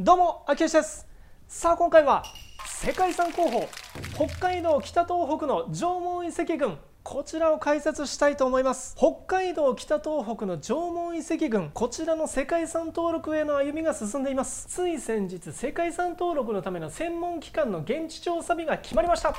どうも秋吉です。さあ今回は世界遺産候補北海道北東北の縄文遺跡群。こちらを解説したいと思います。北海道北東北の縄文遺跡群。こちらの世界遺産登録への歩みが進んでいます。つい先日世界遺産登録のための専門機関の現地調査日が決まりました。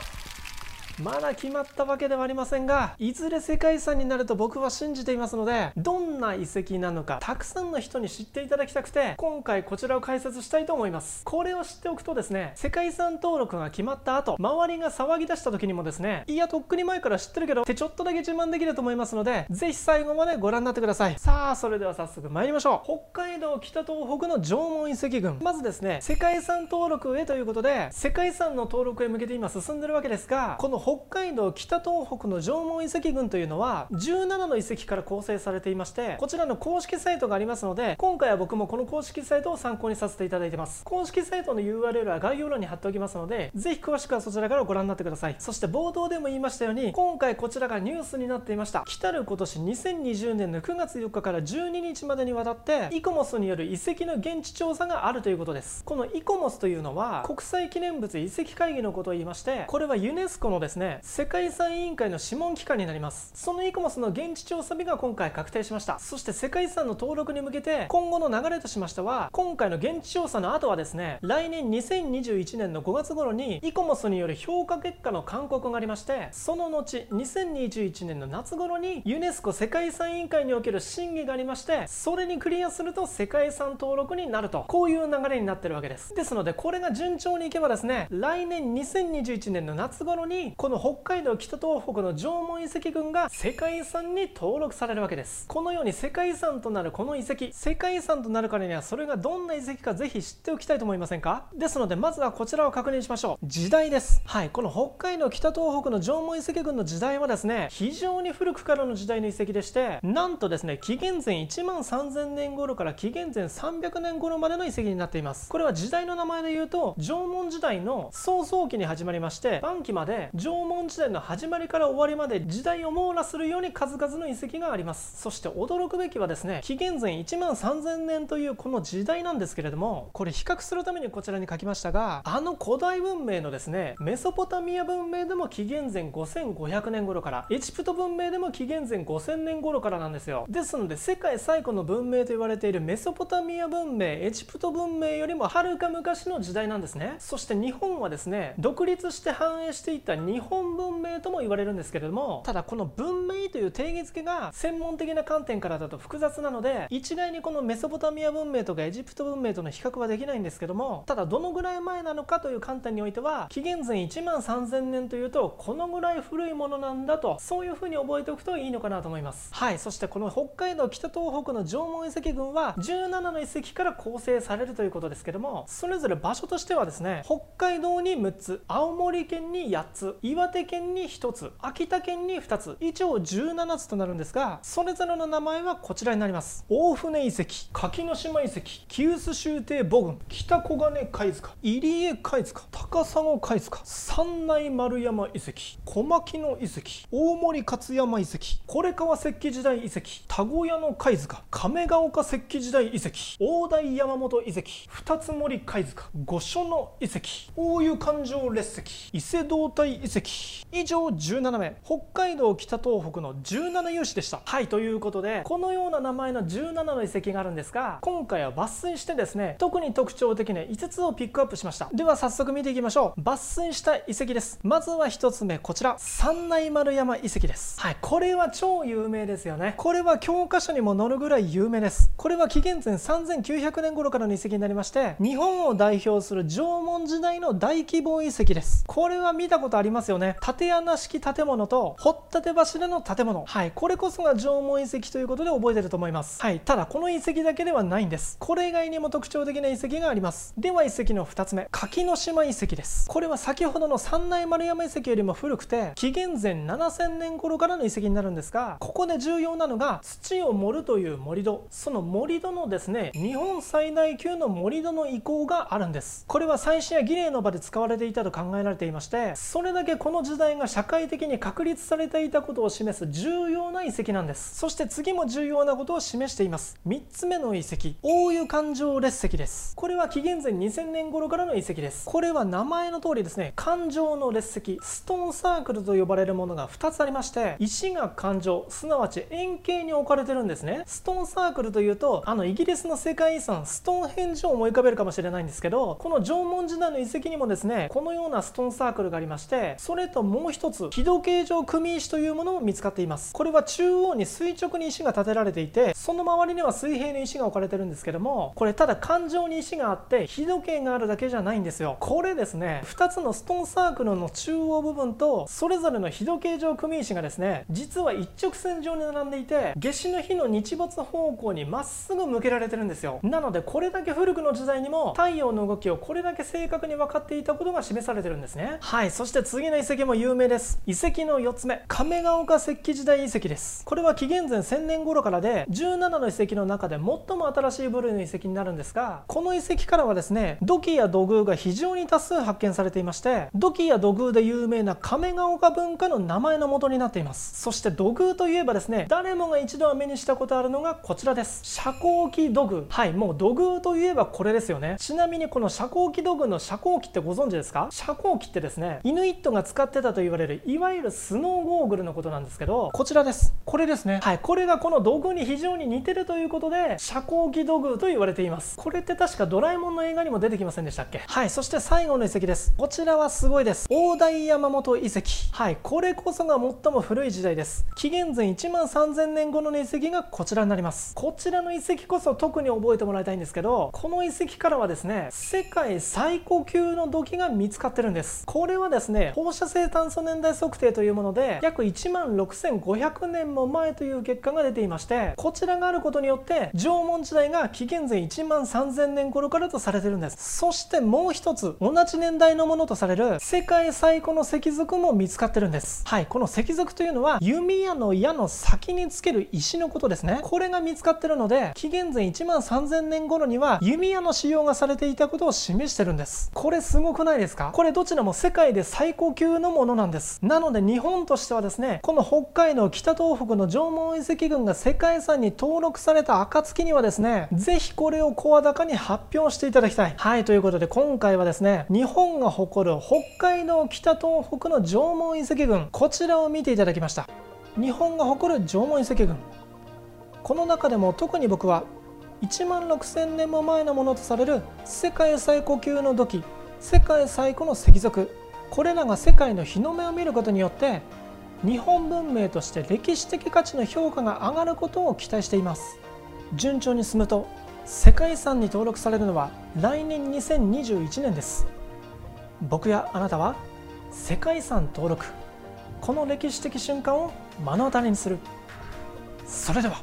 まだ決まったわけではありませんがいずれ世界遺産になると僕は信じていますのでどんな遺跡なのかたくさんの人に知っていただきたくて今回こちらを解説したいと思います。これを知っておくとですね世界遺産登録が決まった後周りが騒ぎ出した時にもですねいやとっくに前から知ってるけどってちょっとだけ自慢できると思いますのでぜひ最後までご覧になってください。さあそれでは早速参りましょう。北海道北東北の縄文遺跡群。まずですね世界遺産登録へということで世界遺産の登録へ向けて今進んでるわけですがこの北海道北東北の縄文遺跡群というのは17の遺跡から構成されていましてこちらの公式サイトがありますので今回は僕もこの公式サイトを参考にさせていただいてます。公式サイトの URL は概要欄に貼っておきますのでぜひ詳しくはそちらからご覧になってください。そして冒頭でも言いましたように今回こちらがニュースになっていました。来たる今年2020年の9月4日から12日までにわたってイコモスによる遺跡の現地調査があるということです。このイコモスというのは国際記念物遺跡会議のことを言いましてこれはユネスコのですね。世界遺産委員会の諮問機関になります。そのイコモスの現地調査日が今回確定しました。そして世界遺産の登録に向けて今後の流れとしましては今回の現地調査の後はですね来年2021年の5月頃にイコモスによる評価結果の勧告がありましてその後2021年の夏頃にユネスコ世界遺産委員会における審議がありましてそれにクリアすると世界遺産登録になると。こういう流れになってるわけです。ですのでこれが順調にいけばですね来年2021年の夏頃にこの北海道北東北の縄文遺跡群が世界遺産に登録されるわけです。このように世界遺産となるこの遺跡世界遺産となるからにはそれがどんな遺跡かぜひ知っておきたいと思いませんか？ですのでまずはこちらを確認しましょう。時代です。はいこの北海道北東北の縄文遺跡群の時代はですね非常に古くからの時代の遺跡でしてなんとですね紀元前1万3000年頃から紀元前300年頃までの遺跡になっています。これは時代の名前で言うと縄文時代の創造期に始まりまして晩期まで縄縄文時代の始まりから終わりまで時代を網羅するように数々の遺跡があります。そして驚くべきはですね紀元前1万3000年というこの時代なんですけれどもこれ比較するためにこちらに書きましたがあの古代文明のですねメソポタミア文明でも紀元前5500年頃からエジプト文明でも紀元前5000年頃からなんですよ。ですので世界最古の文明と言われているメソポタミア文明エジプト文明よりもはるか昔の時代なんですね。そして日本はですね独立して繁栄していた日本文明とも言われるんですけれどもただこの文明という定義付けが専門的な観点からだと複雑なので一概にこのメソポタミア文明とかエジプト文明との比較はできないんですけどもただどのぐらい前なのかという観点においては紀元前1万3000年というとこのぐらい古いものなんだとそういうふうに覚えておくといいのかなと思います。はいそしてこの北海道北東北の縄文遺跡群は17の遺跡から構成されるということですけどもそれぞれ場所としてはですね北海道に6つ青森県に8つ岩手県に1つ秋田県に2つ以上17つとなるんですがそれぞれの名前はこちらになります。大船遺跡柿の島遺跡清須州邸母群北小金貝塚入江貝塚高砂貝塚三内丸山遺跡小牧野遺跡大森勝山遺跡是川石器時代遺跡田小屋の貝塚亀ヶ丘石器時代遺跡大台山本遺跡二つ森貝塚御所の遺跡大湯環状列石伊勢胴体遺跡以上17名。北海道北東北の17有志でした。はいということでこのような名前の17の遺跡があるんですが今回は抜粋してですね特に特徴的な5つをピックアップしました。では早速見ていきましょう。抜粋した遺跡です。まずは1つ目こちら。三内丸山遺跡です。はいこれは超有名ですよね。これは教科書にも載るぐらい有名です。これは紀元前3900年頃からの遺跡になりまして日本を代表する縄文時代の大規模遺跡です。これは見たことありますよね。縦穴式建物と掘っ立柱の建物。はい。これこそが縄文遺跡ということで覚えてると思います。はい。ただこの遺跡だけではないんです。これ以外にも特徴的な遺跡があります。では遺跡の2つ目。柿の島遺跡です。これは先ほどの三内丸山遺跡よりも古くて紀元前7000年頃からの遺跡になるんですがここで重要なのが土を盛るという盛り土。その盛り土のですね日本最大級の盛り土の遺構があるんです。これは祭祀や儀礼の場で使われていたと考えられていましてそれだけてこの時代が社会的に確立されていたことを示す重要な遺跡なんです。そして次も重要なことを示しています。3つ目の遺跡。大湯環状列石です。これは紀元前2000年頃からの遺跡です。これは名前の通りですね。環状の列石。ストーンサークルと呼ばれるものが2つありまして石が環状すなわち円形に置かれてるんですね。ストーンサークルというとあのイギリスの世界遺産ストーンヘンジを思い浮かべるかもしれないんですけどこの縄文時代の遺跡にもですねこのようなストーンサークルがありましてそれともう一つ木時計状組石というものも見つかっています。これは中央に垂直に石が建てられていてその周りには水平の石が置かれてるんですけどもこれただ環状に石があって日時計があるだけじゃないんですよ。これですね2つのストーンサークルの中央部分とそれぞれの日時計状組石がですね実は一直線上に並んでいて夏至の日の日没方向にまっすぐ向けられてるんですよ。なのでこれだけ古くの時代にも太陽の動きをこれだけ正確に分かっていたことが示されてるんですね。はいそして次の遺跡も有名です。遺跡の4つ目亀ヶ丘石器時代遺跡です。これは紀元前1000年頃からで17の遺跡の中で最も新しい部類の遺跡になるんですがこの遺跡からはですね土器や土偶が非常に多数発見されていまして土器や土偶で有名な亀ヶ丘文化の名前の元になっています。そして土偶といえばですね誰もが一度は目にしたことあるのがこちらです。遮光器土偶。はいもう土偶といえばこれですよね。ちなみにこの遮光器土偶の遮光器ってご存知ですか？遮光器ってですねイヌイットが使ってたと言われるいわゆるスノーゴーグルのことなんですけどこちらです。これですね。はいこれがこの土偶に非常に似てるということで遮光器土偶と言われています。これって確かドラえもんの映画にも出てきませんでしたっけ？はいそして最後の遺跡です。こちらはすごいです。大台山本遺跡。はいこれこそが最も古い時代です。紀元前1万3000年後の遺跡がこちらになります。こちらの遺跡こそ特に覚えてもらいたいんですけどこの遺跡からはですね世界最古級の土器が見つかってるんです。これはですね放射性炭素年代測定というもので約1万6500年も前という結果が出ていましてこちらがあることによって縄文時代が紀元前1万3000年頃からとされてるんです。そしてもう一つ同じ年代のものとされる世界最古の石族も見つかってるんです。はいこの石族というのは弓矢の矢の先につける石のことですね。これが見つかってるので紀元前1万3000年頃には弓矢の使用がされていたことを示してるんです。これすごくないですか？これどちらも世界で最高級のものなんです。なので日本としてはですねこの北海道北東北の縄文遺跡群が世界遺産に登録された暁にはですねぜひこれを声高に発表していただきたい。はいということで今回はですね日本が誇る北海道北東北の縄文遺跡群こちらを見ていただきました。日本が誇る縄文遺跡群。この中でも特に僕は1万6000年も前のものとされる世界最古級の土器世界最古の石族これらが世界の日の目を見ることによって日本文明として歴史的価値の評価が上がることを期待しています。順調に進むと世界遺産に登録されるのは来年2021年です。僕やあなたは世界遺産登録この歴史的瞬間を目の当たりにする。それでは